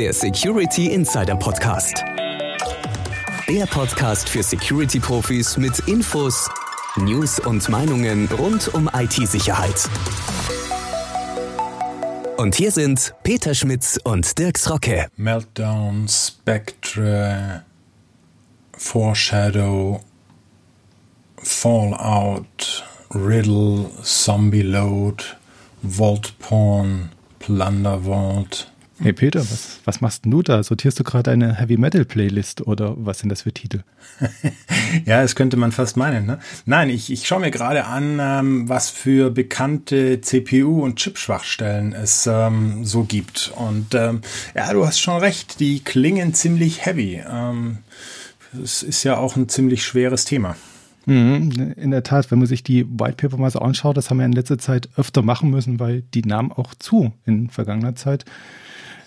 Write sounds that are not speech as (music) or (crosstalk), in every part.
der Security Insider Podcast. Der Podcast für Security-Profis mit Infos, News und Meinungen rund um IT-Sicherheit. Und hier sind Peter Schmitz und Dirks Rocke. Meltdown, Spectre, Foreshadow, Fallout, Riddle, Zombie Load, Vault Porn, Plunder Vault. Hey Peter, was, was machst du da? Sortierst du gerade eine Heavy Metal Playlist oder was sind das für Titel? (laughs) ja, das könnte man fast meinen. Ne? Nein, ich, ich schaue mir gerade an, ähm, was für bekannte CPU- und Chip-Schwachstellen es ähm, so gibt. Und ähm, ja, du hast schon recht, die klingen ziemlich heavy. Ähm, es ist ja auch ein ziemlich schweres Thema. Mhm, in der Tat, wenn man sich die White Paper mal so anschaut, das haben wir in letzter Zeit öfter machen müssen, weil die nahmen auch zu in vergangener Zeit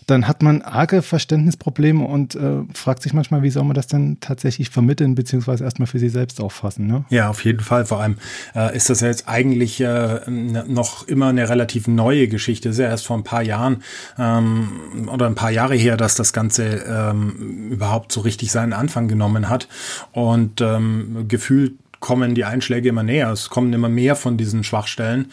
dann hat man arge Verständnisprobleme und äh, fragt sich manchmal, wie soll man das denn tatsächlich vermitteln, beziehungsweise erstmal für sich selbst auffassen. Ne? Ja, auf jeden Fall. Vor allem äh, ist das ja jetzt eigentlich äh, noch immer eine relativ neue Geschichte. Es ist ja erst vor ein paar Jahren ähm, oder ein paar Jahre her, dass das Ganze ähm, überhaupt so richtig seinen Anfang genommen hat. Und ähm, gefühlt kommen die Einschläge immer näher. Es kommen immer mehr von diesen Schwachstellen.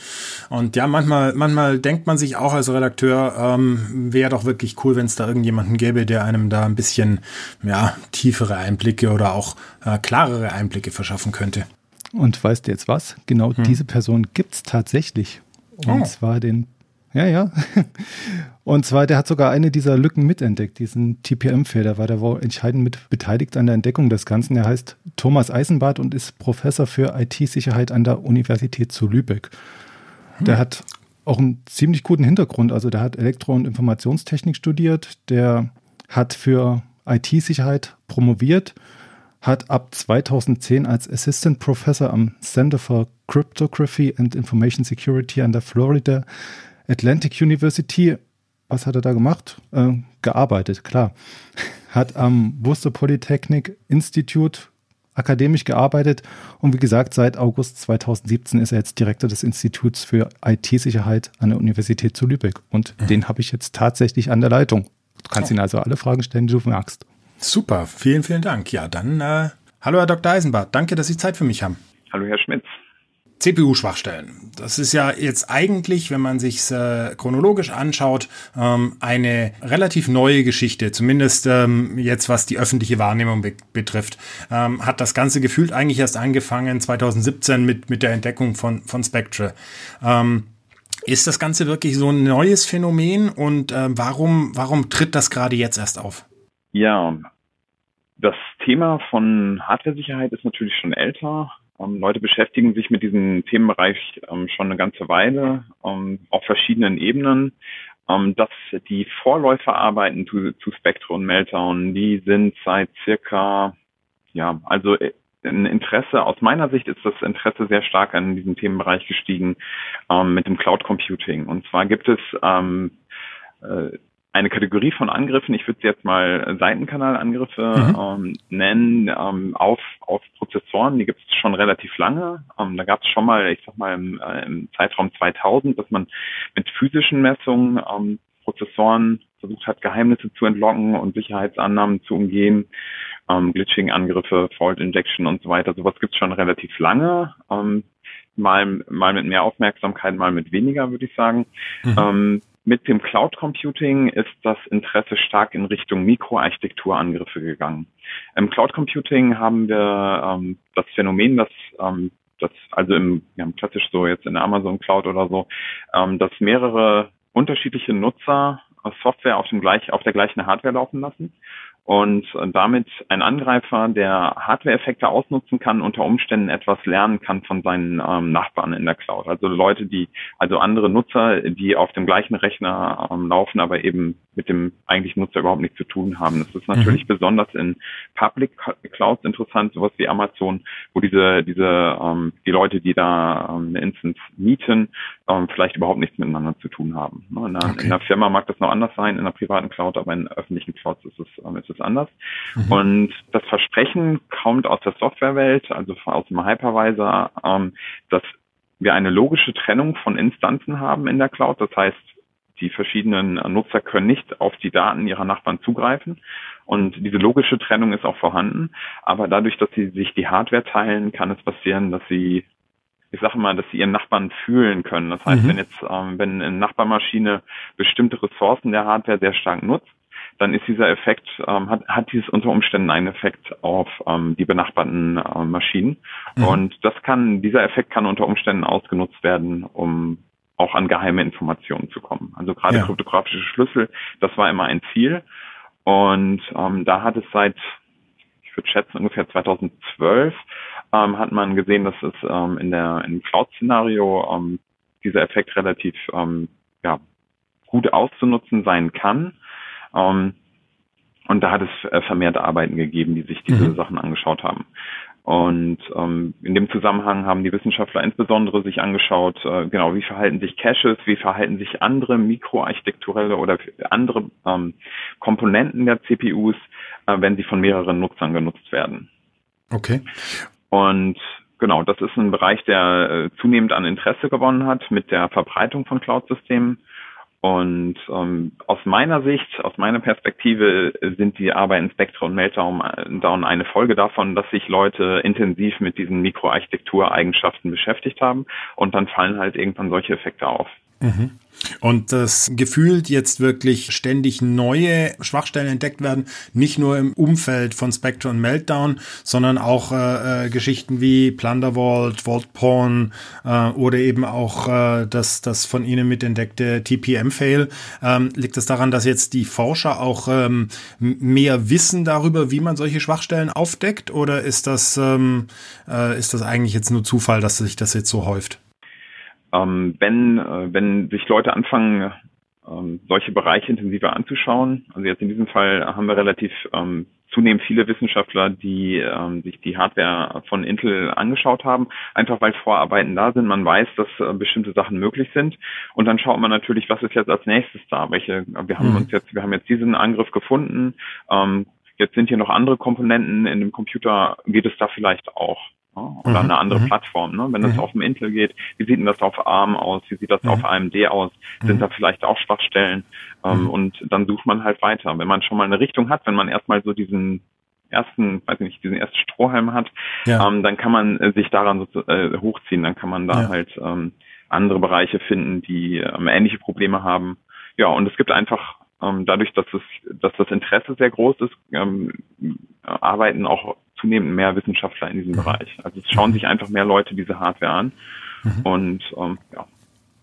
Und ja, manchmal, manchmal denkt man sich auch als Redakteur, ähm, wäre doch wirklich cool, wenn es da irgendjemanden gäbe, der einem da ein bisschen ja, tiefere Einblicke oder auch äh, klarere Einblicke verschaffen könnte. Und weißt du jetzt was? Genau hm. diese Person gibt es tatsächlich. Und oh. zwar den ja, ja. Und zwar, der hat sogar eine dieser Lücken mitentdeckt, diesen TPM-Fehler, war der wohl entscheidend mit beteiligt an der Entdeckung des Ganzen. Er heißt Thomas Eisenbart und ist Professor für IT-Sicherheit an der Universität zu Lübeck. Hm. Der hat auch einen ziemlich guten Hintergrund. Also der hat Elektro- und Informationstechnik studiert, der hat für IT-Sicherheit promoviert, hat ab 2010 als Assistant Professor am Center for Cryptography and Information Security an der Florida Atlantic University, was hat er da gemacht? Äh, gearbeitet, klar. (laughs) Hat am Worcester Polytechnic Institute akademisch gearbeitet und wie gesagt, seit August 2017 ist er jetzt Direktor des Instituts für IT-Sicherheit an der Universität zu Lübeck. Und mhm. den habe ich jetzt tatsächlich an der Leitung. Du kannst oh. ihn also alle Fragen stellen, die du magst. Super, vielen, vielen Dank. Ja, dann äh, hallo Herr Dr. Eisenbart, danke, dass Sie Zeit für mich haben. Hallo Herr Schmitz. CPU-Schwachstellen. Das ist ja jetzt eigentlich, wenn man sich äh, chronologisch anschaut, ähm, eine relativ neue Geschichte. Zumindest ähm, jetzt, was die öffentliche Wahrnehmung be betrifft. Ähm, hat das Ganze gefühlt eigentlich erst angefangen 2017 mit, mit der Entdeckung von, von Spectre. Ist das Ganze wirklich so ein neues Phänomen und warum, warum tritt das gerade jetzt erst auf? Ja, das Thema von Hardware-Sicherheit ist natürlich schon älter. Ähm, Leute beschäftigen sich mit diesem Themenbereich ähm, schon eine ganze Weile ähm, auf verschiedenen Ebenen. Dass die Vorläuferarbeiten zu, zu Spectre und Meltdown, die sind seit circa, ja, also äh, ein Interesse, aus meiner Sicht ist das Interesse sehr stark an diesem Themenbereich gestiegen ähm, mit dem Cloud Computing. Und zwar gibt es ähm, äh, eine Kategorie von Angriffen, ich würde sie jetzt mal Seitenkanalangriffe mhm. ähm, nennen, ähm, auf, auf Prozessoren, die gibt es schon relativ lange. Ähm, da gab es schon mal, ich sag mal, im, äh, im Zeitraum 2000, dass man mit physischen Messungen ähm, Prozessoren versucht hat, Geheimnisse zu entlocken und Sicherheitsannahmen zu umgehen. Ähm, Glitching-Angriffe, Fault-Injection und so weiter. Sowas gibt es schon relativ lange. Ähm, mal, mal mit mehr Aufmerksamkeit, mal mit weniger, würde ich sagen. Mhm. Ähm, mit dem Cloud Computing ist das Interesse stark in Richtung Mikroarchitekturangriffe gegangen. Im Cloud Computing haben wir ähm, das Phänomen, dass ähm, das also im ja, klassisch so jetzt in der Amazon Cloud oder so, ähm, dass mehrere unterschiedliche Nutzer Software auf dem gleich auf der gleichen Hardware laufen lassen und damit ein Angreifer, der Hardware-Effekte ausnutzen kann, unter Umständen etwas lernen kann von seinen ähm, Nachbarn in der Cloud. Also Leute, die, also andere Nutzer, die auf dem gleichen Rechner ähm, laufen, aber eben mit dem eigentlichen Nutzer überhaupt nichts zu tun haben. Das ist natürlich mhm. besonders in Public Clouds interessant, sowas wie Amazon, wo diese, diese, ähm, die Leute, die da ähm, eine Instance mieten, ähm, vielleicht überhaupt nichts miteinander zu tun haben. Ne, in einer, okay. in einer Firma mag das noch anders sein, in einer privaten Cloud, aber in öffentlichen Clouds ist es, ähm, ist es anders. Mhm. Und das Versprechen kommt aus der Softwarewelt, also aus dem Hypervisor, ähm, dass wir eine logische Trennung von Instanzen haben in der Cloud. Das heißt, Die verschiedenen Nutzer können nicht auf die Daten ihrer Nachbarn zugreifen. Und diese logische Trennung ist auch vorhanden. Aber dadurch, dass sie sich die Hardware teilen, kann es passieren, dass sie ich sage mal, dass sie ihren Nachbarn fühlen können. Das heißt, mhm. wenn jetzt, ähm, wenn eine Nachbarmaschine bestimmte Ressourcen der Hardware sehr stark nutzt, dann ist dieser Effekt, ähm, hat, hat dieses unter Umständen einen Effekt auf ähm, die benachbarten äh, Maschinen. Mhm. Und das kann, dieser Effekt kann unter Umständen ausgenutzt werden, um auch an geheime Informationen zu kommen. Also gerade ja. kryptografische Schlüssel, das war immer ein Ziel. Und ähm, da hat es seit, ich würde schätzen, ungefähr 2012, ähm, hat man gesehen, dass es ähm, in der im Cloud-Szenario ähm, dieser Effekt relativ ähm, ja, gut auszunutzen sein kann. Ähm, und da hat es äh, vermehrt Arbeiten gegeben, die sich diese mhm. Sachen angeschaut haben. Und ähm, in dem Zusammenhang haben die Wissenschaftler insbesondere sich angeschaut, äh, genau, wie verhalten sich Caches, wie verhalten sich andere mikroarchitekturelle oder andere ähm, Komponenten der CPUs, wenn sie von mehreren Nutzern genutzt werden. Okay. Und genau, das ist ein Bereich, der äh, zunehmend an Interesse gewonnen hat mit der Verbreitung von Cloud-Systemen. Und ähm, aus meiner Sicht, aus meiner Perspektive sind die Arbeiten Spectre und Meltdown eine Folge davon, dass sich Leute intensiv mit diesen Mikroarchitektureigenschaften beschäftigt haben und dann fallen halt irgendwann solche Effekte auf. Mhm. Und das gefühlt jetzt wirklich ständig neue Schwachstellen entdeckt werden, nicht nur im Umfeld von Spectre und Meltdown, sondern auch äh, äh, Geschichten wie Plunder Vault, Vault Porn äh, oder eben auch äh, das, das von Ihnen mitentdeckte TPM-Fail. Ähm, liegt es das daran, dass jetzt die Forscher auch ähm, mehr wissen darüber, wie man solche Schwachstellen aufdeckt? Oder ist das, ähm, äh, ist das eigentlich jetzt nur Zufall, dass sich das jetzt so häuft? Ähm, wenn, äh, wenn sich Leute anfangen, ähm, solche Bereiche intensiver anzuschauen, also jetzt in diesem Fall haben wir relativ ähm, zunehmend viele Wissenschaftler, die ähm, sich die Hardware von Intel angeschaut haben, einfach weil Vorarbeiten da sind, man weiß, dass äh, bestimmte Sachen möglich sind. Und dann schaut man natürlich, was ist jetzt als nächstes da, welche, wir haben mhm. uns jetzt, wir haben jetzt diesen Angriff gefunden, ähm, jetzt sind hier noch andere Komponenten. In dem Computer, geht es da vielleicht auch? Oder mhm. eine andere mhm. Plattform. Ne? Wenn das mhm. auf dem Intel geht, wie sieht denn das auf ARM aus? Wie sieht das auf AMD aus? Sind mhm. da vielleicht auch Schwachstellen? Ähm, mhm. Und dann sucht man halt weiter. Wenn man schon mal eine Richtung hat, wenn man erstmal so diesen ersten, weiß ich nicht, diesen ersten Strohhalm hat, ja. ähm, dann kann man äh, sich daran so äh, hochziehen. Dann kann man da ja. halt ähm, andere Bereiche finden, die ähm, ähnliche Probleme haben. Ja, und es gibt einfach ähm, dadurch, dass es, dass das Interesse sehr groß ist, ähm, arbeiten auch zunehmend mehr Wissenschaftler in diesem mhm. Bereich. Also es schauen sich einfach mehr Leute diese Hardware an. Mhm. Und ähm, ja.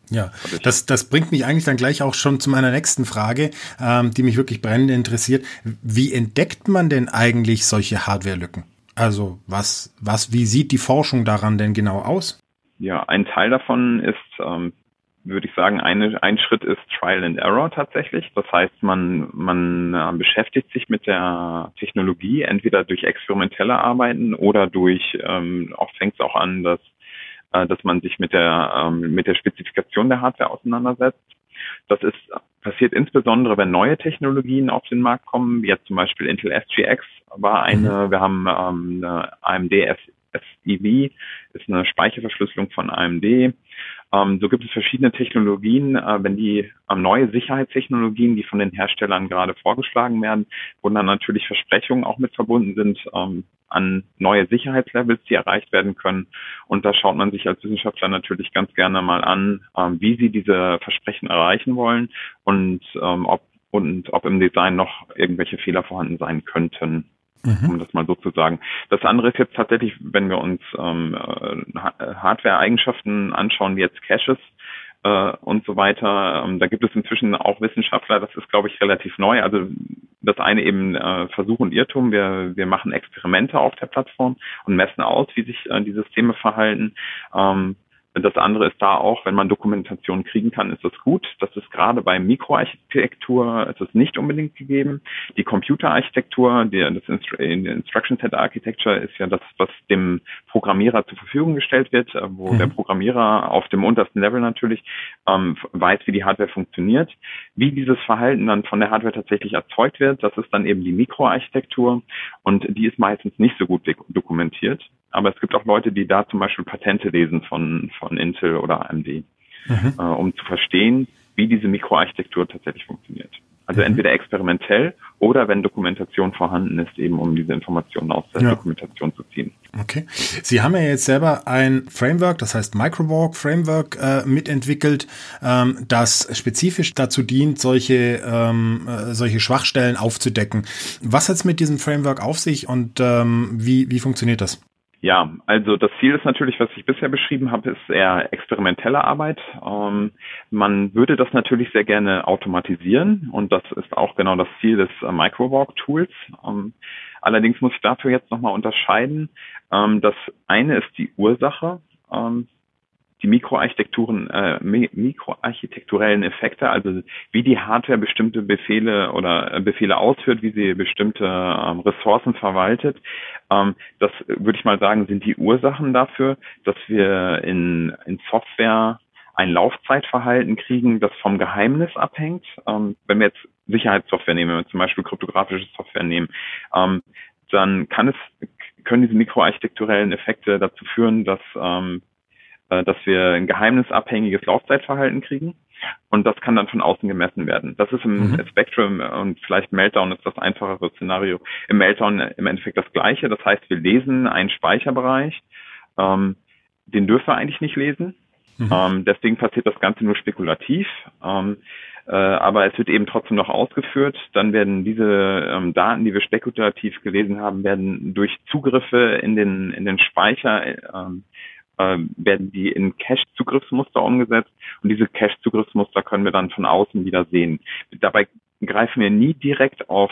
Ja, das, das bringt mich eigentlich dann gleich auch schon zu meiner nächsten Frage, ähm, die mich wirklich brennend interessiert. Wie entdeckt man denn eigentlich solche Hardware-Lücken? Also was, was, wie sieht die Forschung daran denn genau aus? Ja, ein Teil davon ist ähm, würde ich sagen, eine, ein Schritt ist Trial and Error tatsächlich. Das heißt, man, man äh, beschäftigt sich mit der Technologie entweder durch experimentelle Arbeiten oder durch, ähm, oft fängt es auch an, dass, äh, dass man sich mit der, ähm, mit der Spezifikation der Hardware auseinandersetzt. Das ist passiert insbesondere, wenn neue Technologien auf den Markt kommen, wie jetzt zum Beispiel Intel SGX war eine, mhm. wir haben ähm, eine AMD SEV, ist eine Speicherverschlüsselung von AMD. Ähm, so gibt es verschiedene Technologien. Äh, wenn die ähm, neue Sicherheitstechnologien, die von den Herstellern gerade vorgeschlagen werden, wo dann natürlich Versprechungen auch mit verbunden sind ähm, an neue Sicherheitslevels, die erreicht werden können. Und da schaut man sich als Wissenschaftler natürlich ganz gerne mal an, ähm, wie sie diese Versprechen erreichen wollen und ähm, ob und ob im Design noch irgendwelche Fehler vorhanden sein könnten mhm. um das mal so zu sagen. Das andere ist jetzt tatsächlich, wenn wir uns ähm, äh, Hardware-Eigenschaften anschauen, wie jetzt Caches äh, und so weiter, ähm, da gibt es inzwischen auch Wissenschaftler, das ist, glaube ich, relativ neu. Also das eine eben äh, Versuch und Irrtum. Wir, wir machen Experimente auf der Plattform und messen aus, wie sich äh, die Systeme verhalten. Ähm, das andere ist da auch, wenn man Dokumentation kriegen kann, ist das gut. Das ist gerade bei Mikroarchitektur ist es nicht unbedingt gegeben. Die Computerarchitektur, die, das Instru Instruction Set Architecture ist ja das, was dem Programmierer zur Verfügung gestellt wird, äh, wo mhm. der Programmierer auf dem untersten Level natürlich ähm, weiß, wie die Hardware funktioniert. Wie dieses Verhalten dann von der Hardware tatsächlich erzeugt wird, das ist dann eben die Mikroarchitektur und die ist meistens nicht so gut dokumentiert. Aber es gibt auch Leute, die da zum Beispiel Patente lesen von, von Intel oder AMD, mhm. äh, um zu verstehen, wie diese Mikroarchitektur tatsächlich funktioniert. Also mhm. entweder experimentell oder wenn Dokumentation vorhanden ist, eben um diese Informationen aus der ja. Dokumentation zu ziehen. Okay. Sie haben ja jetzt selber ein Framework, das heißt Microwalk Framework, äh, mitentwickelt, ähm, das spezifisch dazu dient, solche, ähm, äh, solche Schwachstellen aufzudecken. Was hat es mit diesem Framework auf sich und ähm, wie, wie funktioniert das? Ja, also das Ziel ist natürlich, was ich bisher beschrieben habe, ist eher experimentelle Arbeit. Ähm, man würde das natürlich sehr gerne automatisieren und das ist auch genau das Ziel des äh, Microwalk-Tools. Ähm, allerdings muss ich dafür jetzt nochmal unterscheiden. Ähm, das eine ist die Ursache, ähm, die Mikroarchitekturen, äh, mikroarchitekturellen Effekte, also wie die Hardware bestimmte Befehle oder äh, Befehle ausführt, wie sie bestimmte ähm, Ressourcen verwaltet. Ähm, das würde ich mal sagen, sind die Ursachen dafür, dass wir in, in Software ein Laufzeitverhalten kriegen, das vom Geheimnis abhängt. Ähm, wenn wir jetzt Sicherheitssoftware nehmen, wenn wir zum Beispiel kryptografische Software nehmen, ähm, dann kann es, können diese mikroarchitekturellen Effekte dazu führen, dass ähm, äh, dass wir ein geheimnisabhängiges Laufzeitverhalten kriegen. Und das kann dann von außen gemessen werden. Das ist im mhm. Spectrum und vielleicht Meltdown ist das einfachere Szenario. Im Meltdown im Endeffekt das gleiche. Das heißt, wir lesen einen Speicherbereich. Ähm, den dürfen wir eigentlich nicht lesen. Mhm. Ähm, deswegen passiert das Ganze nur spekulativ. Ähm, äh, aber es wird eben trotzdem noch ausgeführt. Dann werden diese ähm, Daten, die wir spekulativ gelesen haben, werden durch Zugriffe in den, in den Speicher ähm, äh, werden die in Cache-Zugriffsmuster umgesetzt und diese Cache-Zugriffsmuster können wir dann von außen wieder sehen. Dabei greifen wir nie direkt auf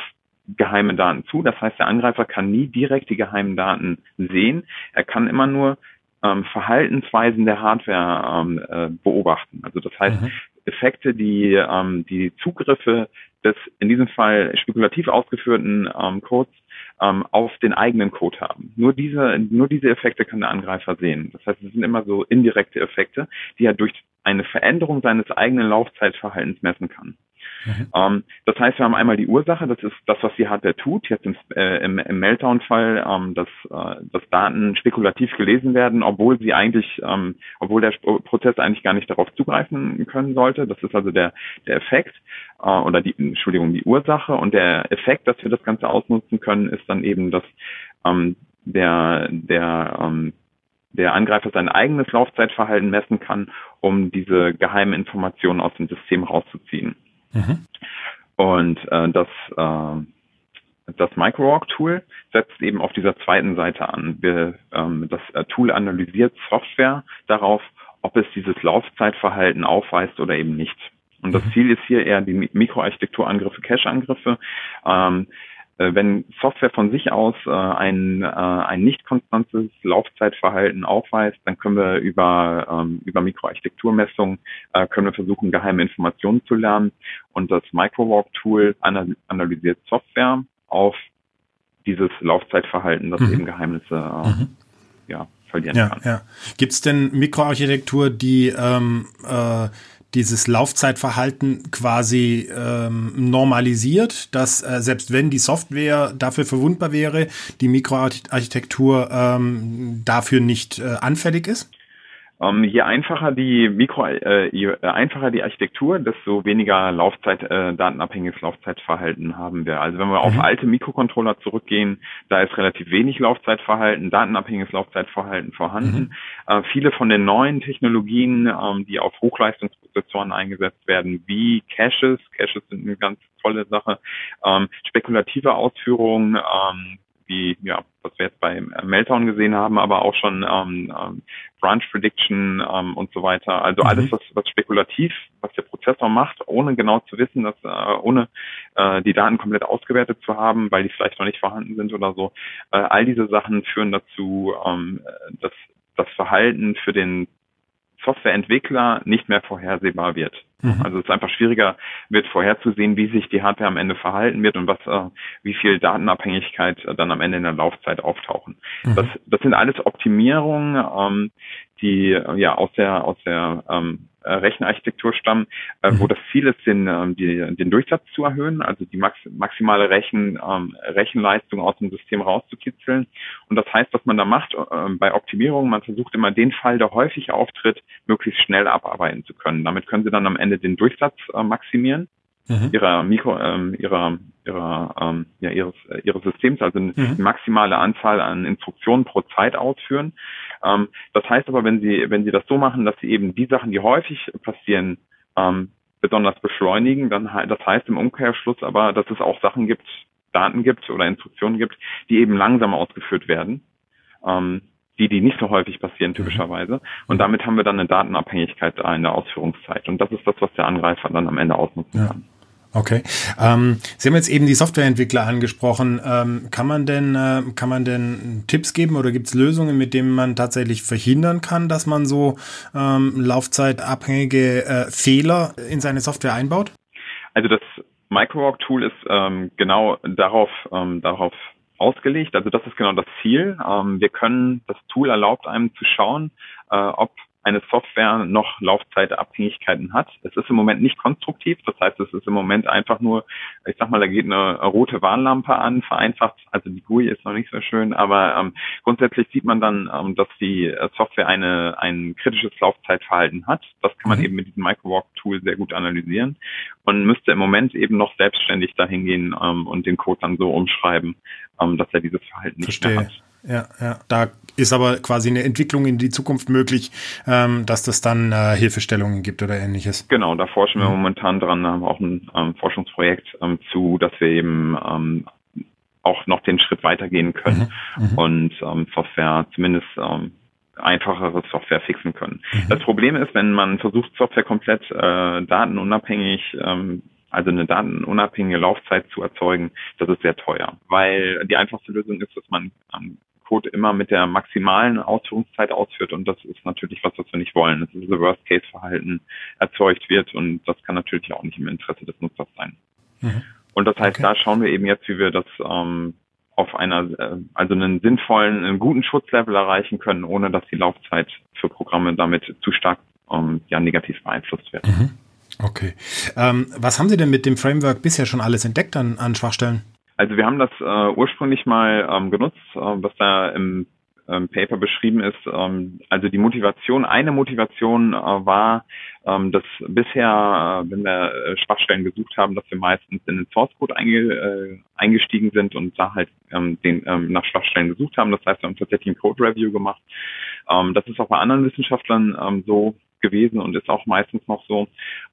geheime Daten zu. Das heißt, der Angreifer kann nie direkt die geheimen Daten sehen. Er kann immer nur ähm, Verhaltensweisen der Hardware ähm, äh, beobachten. Also das heißt, mhm. Effekte, die ähm, die Zugriffe des in diesem Fall spekulativ ausgeführten ähm, Codes ähm, auf den eigenen Code haben. Nur diese, nur diese Effekte kann der Angreifer sehen. Das heißt, es sind immer so indirekte Effekte, die er durch eine Veränderung seines eigenen Laufzeitverhaltens messen kann. Mhm. Ähm, das heißt, wir haben einmal die Ursache, das ist das, was die Hardware tut. Jetzt im, äh, im, im Meltdown-Fall, ähm, dass, äh, dass Daten spekulativ gelesen werden, obwohl sie eigentlich, ähm, obwohl der Prozess eigentlich gar nicht darauf zugreifen können sollte. Das ist also der, der Effekt äh, oder die, Entschuldigung, die Ursache. Und der Effekt, dass wir das Ganze ausnutzen können, ist dann eben, dass ähm, der, der ähm, der Angreifer sein eigenes Laufzeitverhalten messen kann, um diese geheimen Informationen aus dem System rauszuziehen. Mhm. Und äh, das, äh, das MicroWalk-Tool setzt eben auf dieser zweiten Seite an. Wir, ähm, das äh, Tool analysiert Software darauf, ob es dieses Laufzeitverhalten aufweist oder eben nicht. Und das mhm. Ziel ist hier eher die Mikroarchitekturangriffe, Cache-Angriffe. Ähm, äh, wenn Software von sich aus äh, ein, äh, ein nicht konstantes Laufzeitverhalten aufweist, dann können wir über, ähm, über Mikroarchitekturmessungen äh, können wir versuchen, geheime Informationen zu lernen. Und das Microwalk-Tool analysiert Software auf dieses Laufzeitverhalten, das mhm. eben Geheimnisse äh, mhm. ja, verlieren ja, kann. Ja. Gibt es denn Mikroarchitektur, die ähm, äh, dieses Laufzeitverhalten quasi ähm, normalisiert, dass äh, selbst wenn die Software dafür verwundbar wäre, die Mikroarchitektur ähm, dafür nicht äh, anfällig ist? Ähm, je einfacher die Mikro, äh, je einfacher die Architektur, desto weniger Laufzeit, äh, datenabhängiges Laufzeitverhalten haben wir. Also wenn wir mhm. auf alte Mikrocontroller zurückgehen, da ist relativ wenig Laufzeitverhalten, datenabhängiges Laufzeitverhalten vorhanden. Mhm. Äh, viele von den neuen Technologien, ähm, die auf Hochleistungsprozessoren eingesetzt werden, wie Caches, Caches sind eine ganz tolle Sache, ähm, spekulative Ausführungen, ähm, wie ja, was wir jetzt bei Meltdown gesehen haben, aber auch schon ähm, ähm, Branch Prediction ähm, und so weiter. Also mhm. alles, was, was spekulativ, was der Prozessor macht, ohne genau zu wissen, dass äh, ohne äh, die Daten komplett ausgewertet zu haben, weil die vielleicht noch nicht vorhanden sind oder so. Äh, all diese Sachen führen dazu, ähm, dass das Verhalten für den Softwareentwickler nicht mehr vorhersehbar wird. Mhm. Also es ist einfach schwieriger wird vorherzusehen, wie sich die Hardware am Ende verhalten wird und was, äh, wie viel Datenabhängigkeit äh, dann am Ende in der Laufzeit auftauchen. Mhm. Das, das sind alles Optimierungen, ähm, die äh, ja aus der aus der ähm, äh, Rechenarchitektur stammen, äh, wo mhm. das Ziel ist, den, die, den Durchsatz zu erhöhen, also die max maximale Rechen, ähm, Rechenleistung aus dem System rauszukitzeln. Und das heißt, was man da macht äh, bei Optimierung, man versucht immer den Fall, der häufig auftritt, möglichst schnell abarbeiten zu können. Damit können Sie dann am Ende den Durchsatz äh, maximieren mhm. ihrer Mikro, ähm, ihrer, ihrer, ähm, ja, ihres, äh, ihres Systems, also eine mhm. maximale Anzahl an Instruktionen pro Zeit ausführen. Ähm, das heißt aber, wenn Sie, wenn Sie das so machen, dass Sie eben die Sachen, die häufig passieren, ähm, besonders beschleunigen, dann das heißt im Umkehrschluss aber, dass es auch Sachen gibt, Daten gibt oder Instruktionen gibt, die eben langsam ausgeführt werden. Ähm, die, die nicht so häufig passieren, mhm. typischerweise. Und damit haben wir dann eine Datenabhängigkeit in der Ausführungszeit. Und das ist das, was der Angreifer dann am Ende ausnutzen ja. kann. Okay. Ähm, Sie haben jetzt eben die Softwareentwickler angesprochen. Ähm, kann man denn, äh, kann man denn Tipps geben oder gibt es Lösungen, mit denen man tatsächlich verhindern kann, dass man so ähm, laufzeitabhängige äh, Fehler in seine Software einbaut? Also das MicroWalk-Tool ist ähm, genau darauf, ähm, darauf ausgelegt. Also das ist genau das Ziel. Ähm, wir können, das Tool erlaubt einem zu schauen, äh, ob eine Software noch Laufzeitabhängigkeiten hat. Es ist im Moment nicht konstruktiv, das heißt, es ist im Moment einfach nur, ich sag mal, da geht eine rote Warnlampe an, vereinfacht, also die GUI ist noch nicht so schön, aber ähm, grundsätzlich sieht man dann, ähm, dass die Software eine, ein kritisches Laufzeitverhalten hat. Das kann man mhm. eben mit diesem Microwalk-Tool sehr gut analysieren und müsste im Moment eben noch selbstständig dahin gehen ähm, und den Code dann so umschreiben, ähm, dass er dieses Verhalten nicht Verstehe. mehr hat. Ja, ja. Da ist aber quasi eine Entwicklung in die Zukunft möglich, ähm, dass das dann äh, Hilfestellungen gibt oder ähnliches. Genau, da forschen wir mhm. momentan dran, haben auch ein ähm, Forschungsprojekt ähm, zu, dass wir eben ähm, auch noch den Schritt weitergehen können mhm. mhm. und ähm, Software zumindest ähm, einfachere Software fixen können. Mhm. Das Problem ist, wenn man versucht, Software komplett äh, datenunabhängig ähm, also eine datenunabhängige Laufzeit zu erzeugen, das ist sehr teuer, weil die einfachste Lösung ist, dass man ähm, Code immer mit der maximalen Ausführungszeit ausführt und das ist natürlich was, was wir nicht wollen. Das ist ein Worst-Case-Verhalten erzeugt wird und das kann natürlich auch nicht im Interesse des Nutzers sein. Mhm. Und das heißt, okay. da schauen wir eben jetzt, wie wir das ähm, auf einer, äh, also einen sinnvollen, einen guten Schutzlevel erreichen können, ohne dass die Laufzeit für Programme damit zu stark ähm, ja, negativ beeinflusst wird. Mhm. Okay. Ähm, was haben Sie denn mit dem Framework bisher schon alles entdeckt an, an Schwachstellen? Also wir haben das äh, ursprünglich mal ähm, genutzt, äh, was da im ähm, Paper beschrieben ist. Ähm, also die Motivation, eine Motivation äh, war, ähm, dass bisher, äh, wenn wir äh, Schwachstellen gesucht haben, dass wir meistens in den Source Code einge, äh, eingestiegen sind und da halt ähm, den, ähm, nach Schwachstellen gesucht haben. Das heißt, wir haben tatsächlich ein Code Review gemacht. Ähm, das ist auch bei anderen Wissenschaftlern ähm, so gewesen und ist auch meistens noch so.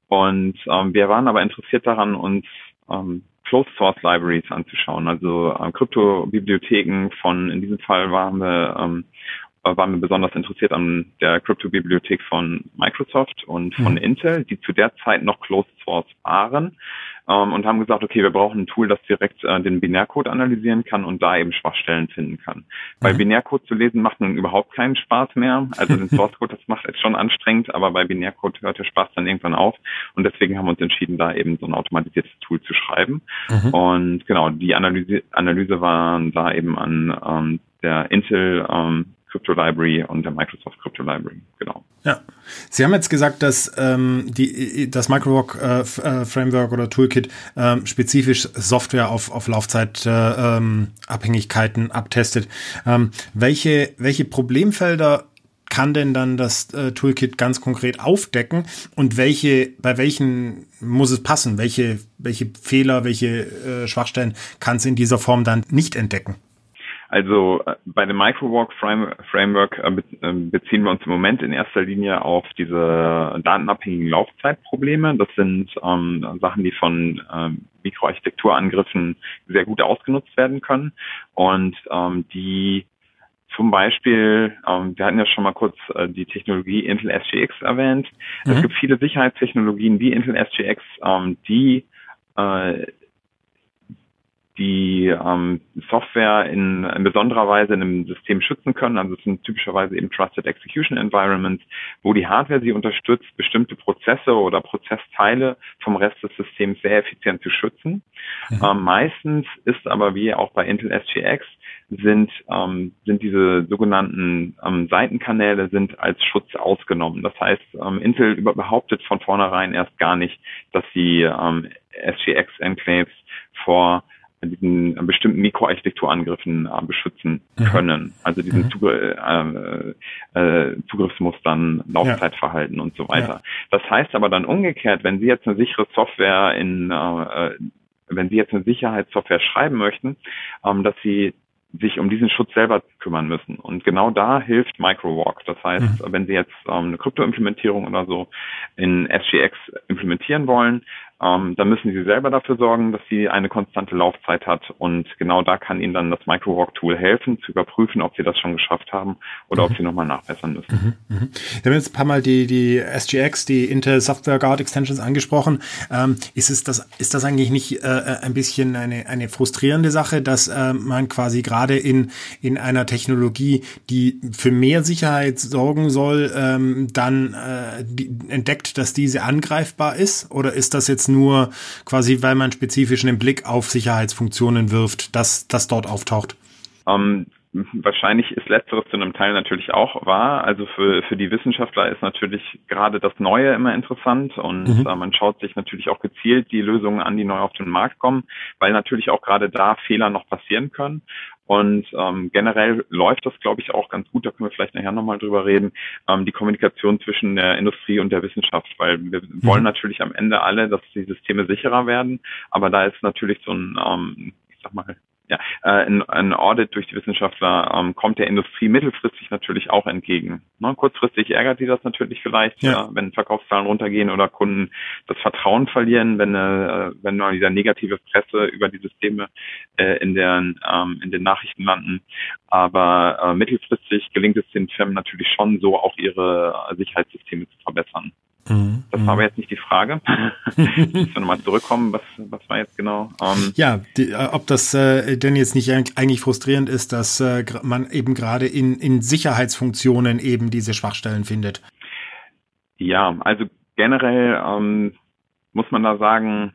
Und ähm, wir waren aber interessiert daran, uns ähm, Closed Source Libraries anzuschauen, also äh, Kryptobibliotheken von, in diesem Fall waren wir, ähm, waren wir besonders interessiert an der Kryptobibliothek von Microsoft und von mhm. Intel, die zu der Zeit noch Closed Source waren ähm, und haben gesagt, okay, wir brauchen ein Tool, das direkt äh, den Binärcode analysieren kann und da eben Schwachstellen finden kann. Mhm. Bei Binärcode zu lesen macht nun überhaupt keinen Spaß mehr. Also den (laughs) Source Code, das macht jetzt schon anstrengend, aber bei Binärcode hört der Spaß dann irgendwann auf. Und deswegen haben wir uns entschieden, da eben so ein automatisiertes Tool zu schreiben. Mhm. Und genau, die Analyse, Analyse war da eben an ähm, der Intel ähm, Crypto Library und der Microsoft Crypto Library, genau. Ja, Sie haben jetzt gesagt, dass ähm, die, das Microvoc äh, äh, Framework oder Toolkit ähm, spezifisch Software auf, auf Laufzeitabhängigkeiten äh, ähm, abtestet. Ähm, welche, welche Problemfelder kann denn dann das äh, Toolkit ganz konkret aufdecken und welche, bei welchen muss es passen? Welche, welche Fehler, welche äh, Schwachstellen kann es in dieser Form dann nicht entdecken? Also äh, bei dem Microwalk Framework äh, ähm, beziehen wir uns im Moment in erster Linie auf diese datenabhängigen Laufzeitprobleme. Das sind ähm, Sachen, die von ähm, Mikroarchitekturangriffen sehr gut ausgenutzt werden können und ähm, die zum Beispiel, ähm, wir hatten ja schon mal kurz äh, die Technologie Intel SGX erwähnt. Mhm. Es gibt viele Sicherheitstechnologien wie Intel SGX, ähm, die äh, die ähm, Software in, in besonderer Weise in einem System schützen können. Also es sind typischerweise eben Trusted Execution Environments, wo die Hardware sie unterstützt, bestimmte Prozesse oder Prozessteile vom Rest des Systems sehr effizient zu schützen. Mhm. Ähm, meistens ist aber wie auch bei Intel SGX sind, ähm, sind diese sogenannten ähm, Seitenkanäle sind als Schutz ausgenommen. Das heißt, ähm, Intel behauptet von vornherein erst gar nicht, dass sie ähm, SGX-Enclaves vor diesen bestimmten Mikroarchitekturangriffen äh, beschützen mhm. können. Also diesen mhm. Zugr äh, äh, Zugriffsmustern, Laufzeitverhalten ja. und so weiter. Ja. Das heißt aber dann umgekehrt, wenn Sie jetzt eine sichere Software in äh, wenn Sie jetzt eine Sicherheitssoftware schreiben möchten, ähm, dass Sie sich um diesen Schutz selber kümmern müssen. Und genau da hilft MicroWalk. Das heißt, mhm. wenn Sie jetzt ähm, eine Krypto-Implementierung oder so in SGX implementieren wollen, ähm, dann müssen Sie selber dafür sorgen, dass sie eine konstante Laufzeit hat. Und genau da kann Ihnen dann das MicroWalk-Tool helfen, zu überprüfen, ob Sie das schon geschafft haben oder mhm. ob Sie nochmal nachbessern müssen. Mhm. Mhm. Wir haben jetzt ein paar Mal die, die SGX, die Intel Software Guard Extensions angesprochen. Ähm, ist, es das, ist das eigentlich nicht äh, ein bisschen eine, eine frustrierende Sache, dass äh, man quasi gerade in, in einer Technologie, die für mehr Sicherheit sorgen soll, ähm, dann äh, die, entdeckt, dass diese angreifbar ist? Oder ist das jetzt nur quasi, weil man spezifisch einen Blick auf Sicherheitsfunktionen wirft, dass das dort auftaucht? Um ähm, wahrscheinlich ist letzteres zu einem Teil natürlich auch wahr. Also für, für die Wissenschaftler ist natürlich gerade das Neue immer interessant und mhm. äh, man schaut sich natürlich auch gezielt die Lösungen an, die neu auf den Markt kommen, weil natürlich auch gerade da Fehler noch passieren können. Und ähm, generell läuft das, glaube ich, auch ganz gut. Da können wir vielleicht nachher nochmal drüber reden. Ähm, die Kommunikation zwischen der Industrie und der Wissenschaft, weil wir mhm. wollen natürlich am Ende alle, dass die Systeme sicherer werden. Aber da ist natürlich so ein, ähm, ich sag mal, ja, äh, ein, ein Audit durch die Wissenschaftler ähm, kommt der Industrie mittelfristig natürlich auch entgegen. Ne? Kurzfristig ärgert die das natürlich vielleicht, ja. äh, wenn Verkaufszahlen runtergehen oder Kunden das Vertrauen verlieren, wenn äh, wenn mal wieder negative Presse über die Systeme äh, in den ähm, in den Nachrichten landen. Aber äh, mittelfristig gelingt es den Firmen natürlich schon so, auch ihre Sicherheitssysteme zu verbessern. Mhm. Das war aber jetzt nicht die Frage. (laughs) Müssen wir nochmal zurückkommen, was, was war jetzt genau? Ähm, ja, die, äh, ob das äh, denn jetzt nicht eigentlich frustrierend ist, dass äh, man eben gerade in, in Sicherheitsfunktionen eben diese Schwachstellen findet. Ja, also generell ähm, muss man da sagen,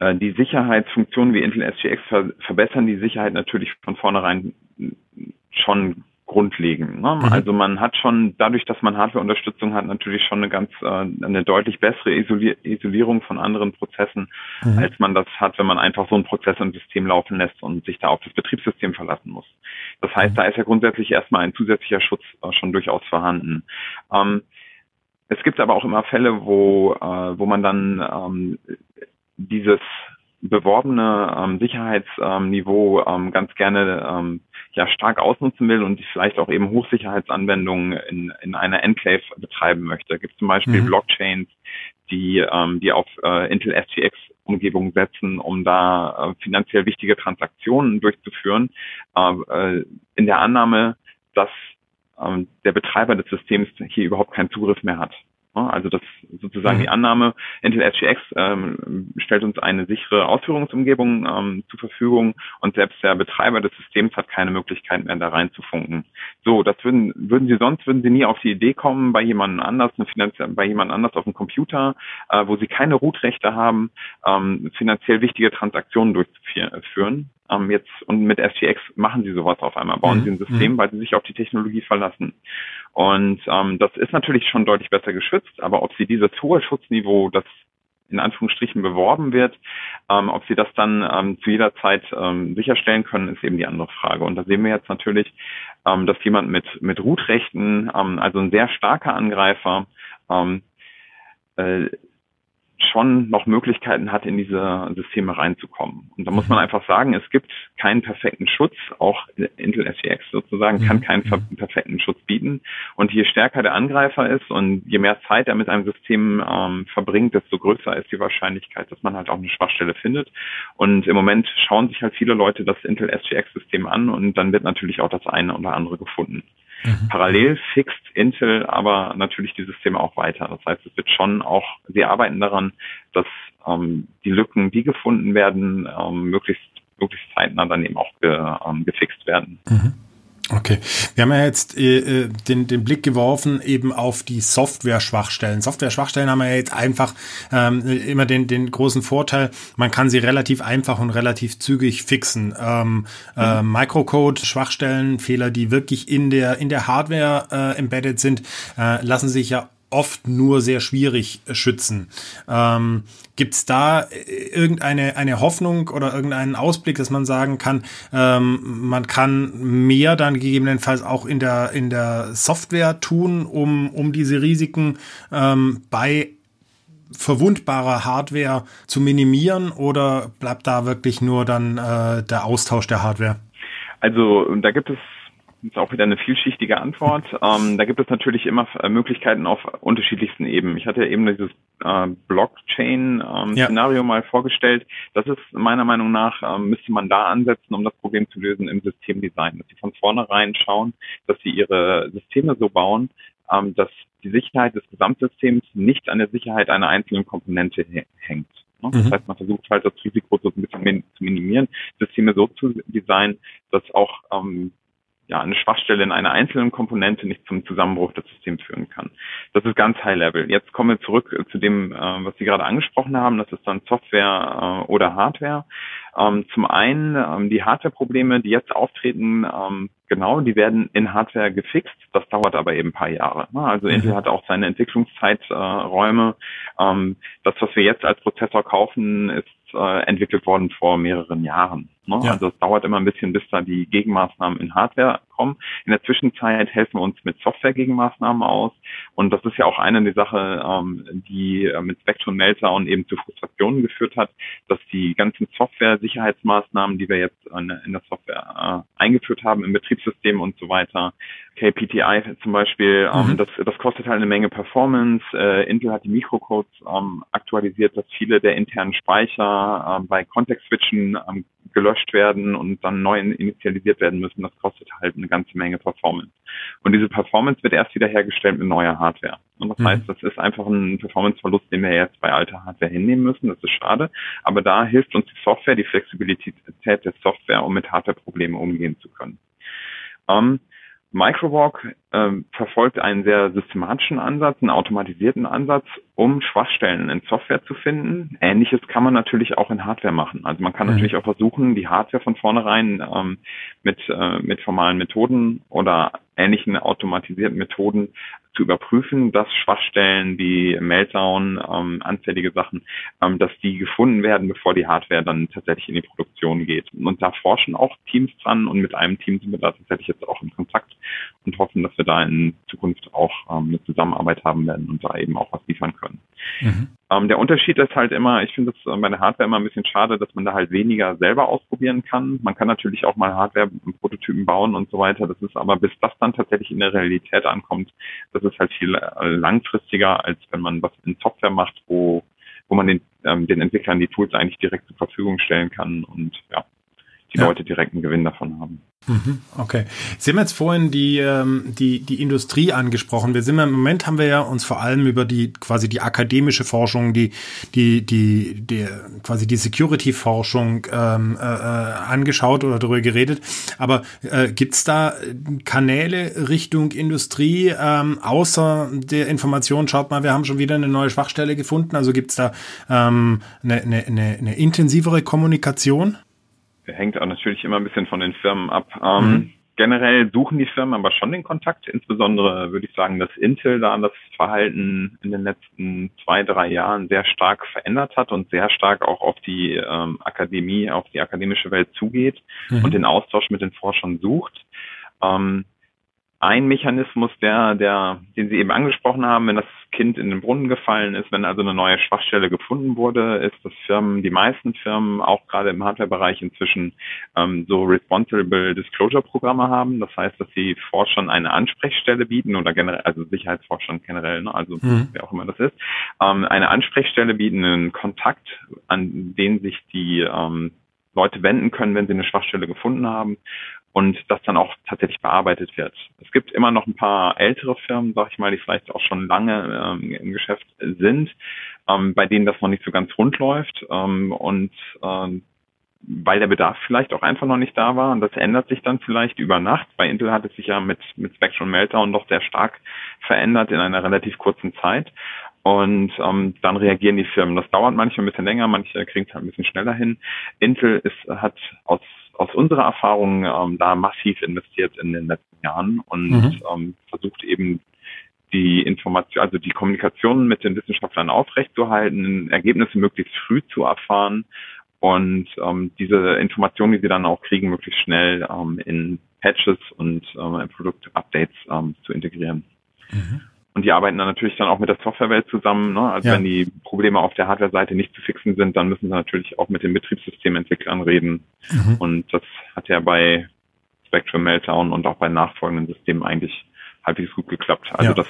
äh, die Sicherheitsfunktionen wie Intel SGX ver verbessern die Sicherheit natürlich von vornherein schon grundlegend. Ne? Mhm. Also man hat schon, dadurch, dass man Hardware-Unterstützung hat, natürlich schon eine ganz, äh, eine deutlich bessere Isolier Isolierung von anderen Prozessen, mhm. als man das hat, wenn man einfach so einen Prozess im System laufen lässt und sich da auf das Betriebssystem verlassen muss. Das heißt, mhm. da ist ja grundsätzlich erstmal ein zusätzlicher Schutz äh, schon durchaus vorhanden. Ähm, es gibt aber auch immer Fälle, wo, äh, wo man dann ähm, dieses beworbene ähm, Sicherheitsniveau ähm, ganz gerne ähm, ja stark ausnutzen will und vielleicht auch eben Hochsicherheitsanwendungen in, in einer Enclave betreiben möchte. Es gibt zum Beispiel mhm. Blockchains, die, ähm, die auf äh, Intel SGX Umgebung setzen, um da äh, finanziell wichtige Transaktionen durchzuführen, äh, äh in der Annahme, dass ähm, der Betreiber des Systems hier überhaupt keinen Zugriff mehr hat. Also das sozusagen mhm. die Annahme, Intel SGX ähm, stellt uns eine sichere Ausführungsumgebung ähm, zur Verfügung und selbst der Betreiber des Systems hat keine Möglichkeit mehr da reinzufunken. So, das würden, würden Sie sonst, würden Sie nie auf die Idee kommen, bei jemandem anders, bei jemand anders auf dem Computer, äh, wo Sie keine Root-Rechte haben, ähm, finanziell wichtige Transaktionen durchzuführen. Ähm, jetzt und mit SGX machen Sie sowas auf einmal, bauen mhm. Sie ein System, mhm. weil Sie sich auf die Technologie verlassen. Und ähm, das ist natürlich schon deutlich besser geschützt, aber ob sie dieses hohe Schutzniveau, das in Anführungsstrichen beworben wird, ähm, ob sie das dann ähm, zu jeder Zeit ähm, sicherstellen können, ist eben die andere Frage. Und da sehen wir jetzt natürlich, ähm, dass jemand mit, mit Root-Rechten, ähm, also ein sehr starker Angreifer, ähm, äh, schon noch Möglichkeiten hat, in diese Systeme reinzukommen. Und da muss man mhm. einfach sagen, es gibt keinen perfekten Schutz. Auch Intel SGX sozusagen kann mhm. keinen mhm. perfekten Schutz bieten. Und je stärker der Angreifer ist und je mehr Zeit er mit einem System ähm, verbringt, desto größer ist die Wahrscheinlichkeit, dass man halt auch eine Schwachstelle findet. Und im Moment schauen sich halt viele Leute das Intel SGX-System an und dann wird natürlich auch das eine oder andere gefunden. Mhm. Parallel fixt Intel aber natürlich die Systeme auch weiter. Das heißt, es wird schon auch, sie arbeiten daran, dass ähm, die Lücken, die gefunden werden, ähm, möglichst, möglichst zeitnah dann eben auch ge, ähm, gefixt werden. Mhm. Okay, wir haben ja jetzt äh, äh, den, den Blick geworfen eben auf die Software-Schwachstellen. Software-Schwachstellen haben ja jetzt einfach ähm, immer den, den großen Vorteil, man kann sie relativ einfach und relativ zügig fixen. Ähm, äh, mhm. Microcode-Schwachstellen, Fehler, die wirklich in der, in der Hardware äh, embedded sind, äh, lassen sich ja oft nur sehr schwierig schützen. Ähm, Gibt es da äh, irgendeine eine Hoffnung oder irgendeinen Ausblick, dass man sagen kann, ähm, man kann mehr dann gegebenenfalls auch in der, in der Software tun, um, um diese Risiken ähm, bei verwundbarer Hardware zu minimieren oder bleibt da wirklich nur dann äh, der Austausch der Hardware? Also da gibt es das ist auch wieder eine vielschichtige Antwort. (laughs) Ähm, da gibt es natürlich immer äh, Möglichkeiten auf unterschiedlichsten Ebenen. Ich hatte eben dieses äh, Blockchain-Szenario ähm, ja. mal vorgestellt. Das ist meiner Meinung nach, ähm, müsste man da ansetzen, um das Problem zu lösen im Systemdesign. Dass sie von vornherein schauen, dass sie ihre Systeme so bauen, ähm, dass die Sicherheit des Gesamtsystems nicht an der Sicherheit einer einzelnen Komponente hängt. Ne? Das mhm. heißt, man versucht halt das Risiko so ein bisschen zu minimieren, Systeme so zu designen, dass auch ähm, ja, eine Schwachstelle in einer einzelnen Komponente nicht zum Zusammenbruch des Systems führen kann. Das ist ganz High Level. Jetzt kommen wir zurück zu dem, äh, was Sie gerade angesprochen haben. Das ist dann Software äh, oder Hardware. Ähm, zum einen ähm, die Hardware-Probleme, die jetzt auftreten, ähm, genau, die werden in Hardware gefixt. Das dauert aber eben ein paar Jahre. Ne? Also mhm. Intel hat auch seine Entwicklungszeiträume. Äh, das, was wir jetzt als Prozessor kaufen, ist äh, entwickelt worden vor mehreren Jahren. Ne? Ja. Also es dauert immer ein bisschen, bis da die Gegenmaßnahmen in Hardware kommen. In der Zwischenzeit helfen wir uns mit Software-Gegenmaßnahmen aus. Und das ist ja auch eine der Sachen, ähm, die äh, mit Spectrum Meltdown eben zu Frustrationen geführt hat, dass die ganzen Software-Sicherheitsmaßnahmen, die wir jetzt in, der Software äh, eingeführt haben, im Betriebssystem und so weiter, KPTI zum Beispiel, ähm, mhm. das, das kostet halt eine Menge Performance. Äh, Intel hat die Mikrocodes ähm, aktualisiert, dass viele der internen Speicher äh, bei Context-Switchen ähm, gelöscht werden und dann neu initialisiert werden müssen. Das kostet halt eine ganze Menge Performance. Und diese Performance wird erst wieder hergestellt mit neuer Hardware. Und das mhm. heißt, das ist einfach ein Performance-Verlust, den wir jetzt bei alter Hardware hinnehmen müssen. Das ist schade. Aber da hilft uns die Software, die Flexibilität der Software, um mit Hardware-Problemen umgehen zu können. Ähm, Microwalk ähm, verfolgt einen sehr systematischen Ansatz, einen automatisierten Ansatz, um Schwachstellen in Software zu finden. Ähnliches kann man natürlich auch in Hardware machen. Also man kann mhm. natürlich auch versuchen, die Hardware von vornherein ähm, mit, äh, mit formalen Methoden oder ähnlichen automatisierten Methoden zu überprüfen, dass Schwachstellen wie Meltdown, ähm, anfällige Sachen, ähm, dass die gefunden werden, bevor die Hardware dann tatsächlich in die Produktion geht. Und da forschen auch Teams dran und mit einem Team sind wir da tatsächlich jetzt auch in Kontakt und hoffen, dass wir da in Zukunft auch ähm, eine Zusammenarbeit haben werden und da eben auch was liefern können. Mhm. Ähm, der Unterschied ist halt immer, ich finde es bei der Hardware immer ein bisschen schade, dass man da halt weniger selber ausprobieren kann. Man kann natürlich auch mal Hardware-Prototypen bauen und so weiter. Das ist aber, bis das dann tatsächlich in der Realität ankommt, das ist halt viel äh, langfristiger, als wenn man was in Software macht, wo, wo man den, ähm, den Entwicklern die Tools eigentlich direkt zur Verfügung stellen kann und ja, die ja. Leute direkt einen Gewinn davon haben. Mhm, okay. Sie haben jetzt vorhin die, ähm, die, die Industrie angesprochen. Wir sind im Moment haben wir ja uns vor allem über die quasi die akademische Forschung, die, die, die, die quasi die Security-Forschung ähm, äh, äh angeschaut oder darüber geredet. Aber äh, gibt es da Kanäle Richtung Industrie, ähm, außer der Information, schaut mal, wir haben schon wieder eine neue Schwachstelle gefunden. Also gibt es da ähm, eine, eine, eine intensivere Kommunikation? Hängt auch natürlich immer ein bisschen von den Firmen ab. Ähm, mhm. Generell suchen die Firmen aber schon den Kontakt. Insbesondere würde ich sagen, dass Intel da das Verhalten in den letzten zwei, drei Jahren sehr stark verändert hat und sehr stark auch auf die ähm, Akademie, auf die akademische Welt zugeht mhm. und den Austausch mit den Forschern sucht. Ähm, ein Mechanismus, der, der, den Sie eben angesprochen haben, wenn das Kind in den Brunnen gefallen ist, wenn also eine neue Schwachstelle gefunden wurde, ist, dass Firmen, die meisten Firmen, auch gerade im Hardware-Bereich inzwischen ähm, so Responsible Disclosure-Programme haben. Das heißt, dass sie Forschern eine Ansprechstelle bieten oder generell, also Sicherheitsforschern generell, ne, also mhm. wer auch immer das ist, ähm, eine Ansprechstelle bieten, einen Kontakt, an den sich die ähm, Leute wenden können, wenn sie eine Schwachstelle gefunden haben und das dann auch tatsächlich bearbeitet wird. Es gibt immer noch ein paar ältere Firmen, sag ich mal, die vielleicht auch schon lange ähm, im Geschäft sind, ähm, bei denen das noch nicht so ganz rund läuft. Ähm, und ähm, weil der Bedarf vielleicht auch einfach noch nicht da war. Und das ändert sich dann vielleicht über Nacht. Bei Intel hat es sich ja mit, mit Spectrum Meltdown doch sehr stark verändert in einer relativ kurzen Zeit. Und ähm, dann reagieren die Firmen. Das dauert manchmal ein bisschen länger, manche kriegen es halt ein bisschen schneller hin. Intel ist, hat aus, aus unserer Erfahrung ähm, da massiv investiert in den letzten Jahren und mhm. ähm, versucht eben die Information, also die Kommunikation mit den Wissenschaftlern aufrechtzuerhalten, Ergebnisse möglichst früh zu erfahren und ähm, diese Informationen, die sie dann auch kriegen, möglichst schnell ähm, in Patches und ähm, Produktupdates ähm, zu integrieren. Mhm. Und die arbeiten dann natürlich dann auch mit der Softwarewelt zusammen. Ne? Also ja. wenn die Probleme auf der Hardware-Seite nicht zu fixen sind, dann müssen sie natürlich auch mit den Betriebssystementwicklern reden. Mhm. Und das hat ja bei Spectrum Meltdown und auch bei nachfolgenden Systemen eigentlich halbwegs gut geklappt. Also ja. dass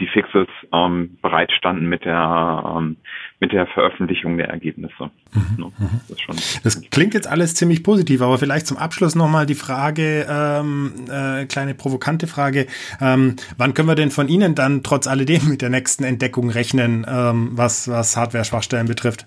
die Fixes ähm, bereitstanden mit der ähm, mit der Veröffentlichung der Ergebnisse. Mhm. Das, schon das klingt jetzt alles ziemlich positiv, aber vielleicht zum Abschluss nochmal die Frage, ähm, äh, kleine provokante Frage, ähm, wann können wir denn von Ihnen dann trotz alledem mit der nächsten Entdeckung rechnen, ähm, was, was Hardware-Schwachstellen betrifft?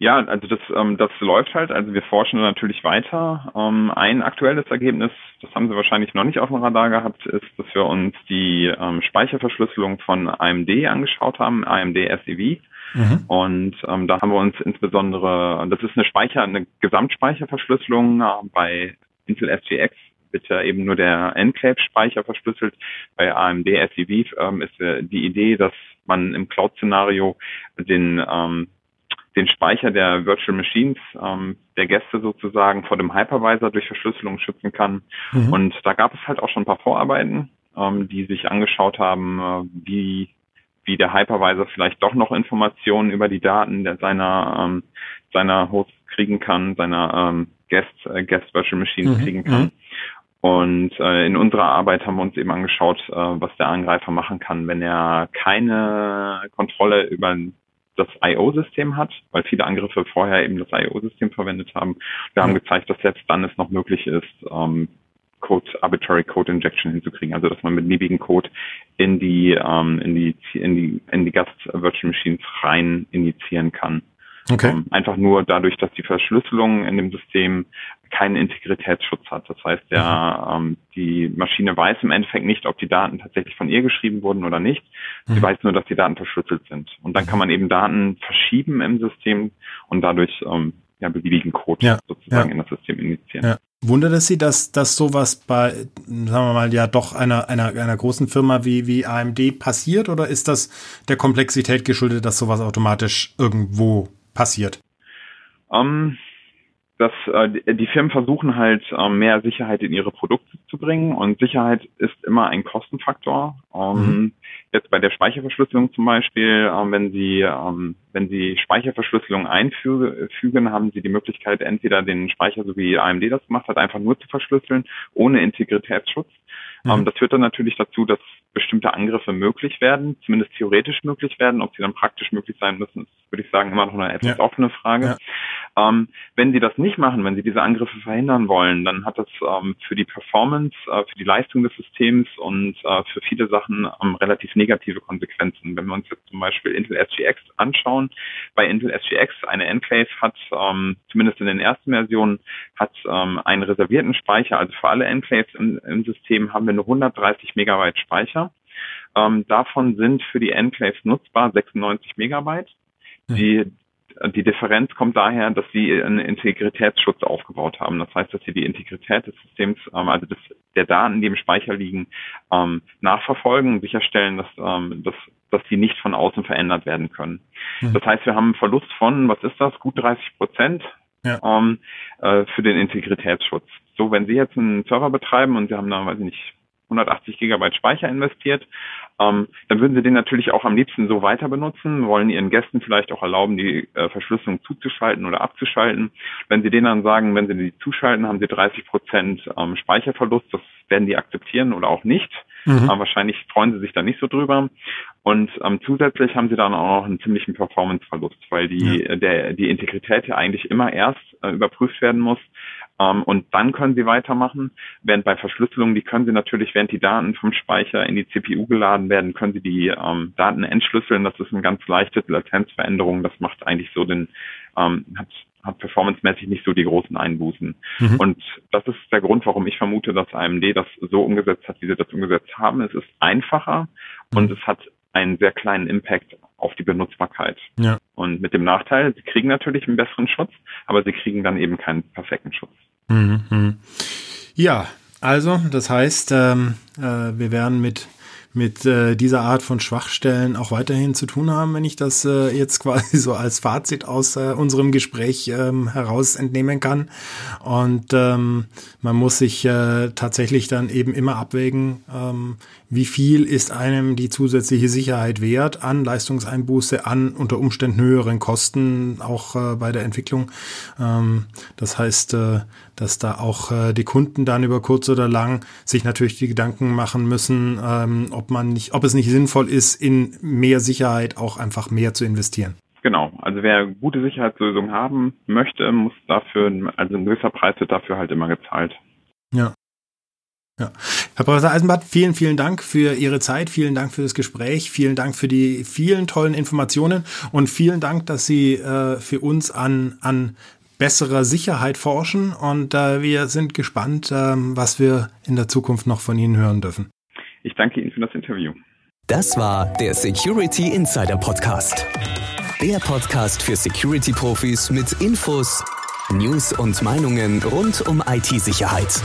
Ja, also das, ähm, das läuft halt. Also wir forschen natürlich weiter. Ähm, ein aktuelles Ergebnis, das haben Sie wahrscheinlich noch nicht auf dem Radar gehabt, ist, dass wir uns die ähm, Speicherverschlüsselung von AMD angeschaut haben, AMD SEV. Mhm. Und ähm, da haben wir uns insbesondere, das ist eine Speicher, eine Gesamtspeicherverschlüsselung äh, bei Intel SGX wird ja eben nur der Enclave-Speicher verschlüsselt. Bei AMD SEV ähm, ist äh, die Idee, dass man im Cloud-Szenario den ähm, den Speicher der Virtual Machines ähm, der Gäste sozusagen vor dem Hypervisor durch Verschlüsselung schützen kann. Mhm. Und da gab es halt auch schon ein paar Vorarbeiten, ähm, die sich angeschaut haben, äh, wie wie der Hypervisor vielleicht doch noch Informationen über die Daten der, seiner ähm, seiner Hosts kriegen kann, seiner ähm, Guest äh, Guest Virtual Machines mhm. kriegen kann. Mhm. Und äh, in unserer Arbeit haben wir uns eben angeschaut, äh, was der Angreifer machen kann, wenn er keine Kontrolle über das IO-System hat, weil viele Angriffe vorher eben das IO-System verwendet haben. Wir haben gezeigt, dass selbst dann es noch möglich ist, ähm, Code, Arbitrary Code Injection hinzukriegen, also dass man mit beliebigen Code in die, ähm, in die, in die, in die Gast Virtual Machines rein injizieren kann. Okay. Ähm, einfach nur dadurch, dass die Verschlüsselung in dem System keinen Integritätsschutz hat. Das heißt, der, mhm. ähm, die Maschine weiß im Endeffekt nicht, ob die Daten tatsächlich von ihr geschrieben wurden oder nicht. Sie mhm. weiß nur, dass die Daten verschlüsselt sind. Und dann kann man eben Daten verschieben im System und dadurch ähm, ja, beliebigen Code ja. sozusagen ja. in das System initiieren. Ja. Wundert es Sie, dass, dass sowas bei, sagen wir mal, ja doch einer, einer, einer großen Firma wie, wie AMD passiert oder ist das der Komplexität geschuldet, dass sowas automatisch irgendwo passiert? Um, ähm, dass äh, die Firmen versuchen halt äh, mehr Sicherheit in ihre Produkte zu bringen und Sicherheit ist immer ein Kostenfaktor. Ähm, mhm. Jetzt bei der Speicherverschlüsselung zum Beispiel, äh, wenn Sie ähm, wenn Sie Speicherverschlüsselung einfügen, haben Sie die Möglichkeit, entweder den Speicher, so wie AMD das gemacht hat, einfach nur zu verschlüsseln, ohne Integritätsschutz. Mhm. Ähm, das führt dann natürlich dazu, dass bestimmte Angriffe möglich werden, zumindest theoretisch möglich werden. Ob sie dann praktisch möglich sein müssen, ist, würde ich sagen, immer noch eine etwas ja. offene Frage. Ja. Ähm, wenn sie das nicht machen, wenn sie diese Angriffe verhindern wollen, dann hat das ähm, für die Performance, äh, für die Leistung des Systems und äh, für viele Sachen ähm, relativ negative Konsequenzen. Wenn wir uns jetzt zum Beispiel Intel SGX anschauen, bei Intel SGX eine Enclave hat, ähm, zumindest in den ersten Versionen, hat ähm, einen reservierten Speicher, also für alle Enclaves im, im System haben wir nur 130 Megabyte Speicher ähm, davon sind für die Enclaves nutzbar 96 Megabyte. Die, die Differenz kommt daher, dass sie einen Integritätsschutz aufgebaut haben. Das heißt, dass sie die Integrität des Systems, ähm, also des, der Daten, die im Speicher liegen, ähm, nachverfolgen und sicherstellen, dass, ähm, dass, dass sie nicht von außen verändert werden können. Mhm. Das heißt, wir haben einen Verlust von, was ist das, gut 30 Prozent ja. ähm, äh, für den Integritätsschutz. So, wenn Sie jetzt einen Server betreiben und Sie haben da, weiß ich nicht, 180 Gigabyte Speicher investiert, ähm, dann würden sie den natürlich auch am liebsten so weiter benutzen, wollen ihren Gästen vielleicht auch erlauben, die äh, Verschlüsselung zuzuschalten oder abzuschalten. Wenn sie denen dann sagen, wenn sie die zuschalten, haben sie 30 Prozent ähm, Speicherverlust, das werden die akzeptieren oder auch nicht. Mhm. Äh, wahrscheinlich freuen sie sich da nicht so drüber. Und ähm, zusätzlich haben sie dann auch noch einen ziemlichen Performanceverlust, weil die, ja. der, die Integrität ja eigentlich immer erst äh, überprüft werden muss, und dann können Sie weitermachen. Während bei Verschlüsselung, die können Sie natürlich, während die Daten vom Speicher in die CPU geladen werden, können Sie die ähm, Daten entschlüsseln. Das ist eine ganz leichte Latenzveränderung. Das macht eigentlich so den, ähm, hat hat performancemäßig nicht so die großen Einbußen. Mhm. Und das ist der Grund, warum ich vermute, dass AMD das so umgesetzt hat, wie sie das umgesetzt haben. Es ist einfacher mhm. und es hat einen sehr kleinen Impact auf die Benutzbarkeit. Ja. Und mit dem Nachteil, sie kriegen natürlich einen besseren Schutz, aber sie kriegen dann eben keinen perfekten Schutz. Mhm. mhm. Ja, also das heißt, ähm, äh, wir werden mit mit äh, dieser Art von Schwachstellen auch weiterhin zu tun haben, wenn ich das äh, jetzt (laughs) quasi so als Fazit aus äh, unserem Gespräch ähm, heraus entnehmen kann. Und ähm, man muss sich äh, tatsächlich dann eben immer abwägen, ähm, wie viel ist einem die zusätzliche Sicherheit wert an Leistungseinbuße, an unter Umständen höheren Kosten, auch äh, bei der Entwicklung. Ähm, das heißt, äh, dass da auch äh, die Kunden dann über kurz oder lang sich natürlich die Gedanken machen müssen, ähm, ob man nicht, ob es nicht sinnvoll ist, in mehr Sicherheit auch einfach mehr zu investieren. Genau, also wer gute Sicherheitslösungen haben möchte, muss dafür, also ein gewisser Preis wird dafür halt immer gezahlt. Ja. Ja. Herr Professor Eisenbart, vielen, vielen Dank für Ihre Zeit, vielen Dank für das Gespräch, vielen Dank für die vielen tollen Informationen und vielen Dank, dass Sie äh, für uns an, an besserer Sicherheit forschen und äh, wir sind gespannt, äh, was wir in der Zukunft noch von Ihnen hören dürfen. Ich danke Ihnen für das Interview. Das war der Security Insider Podcast. Der Podcast für Security-Profis mit Infos, News und Meinungen rund um IT-Sicherheit.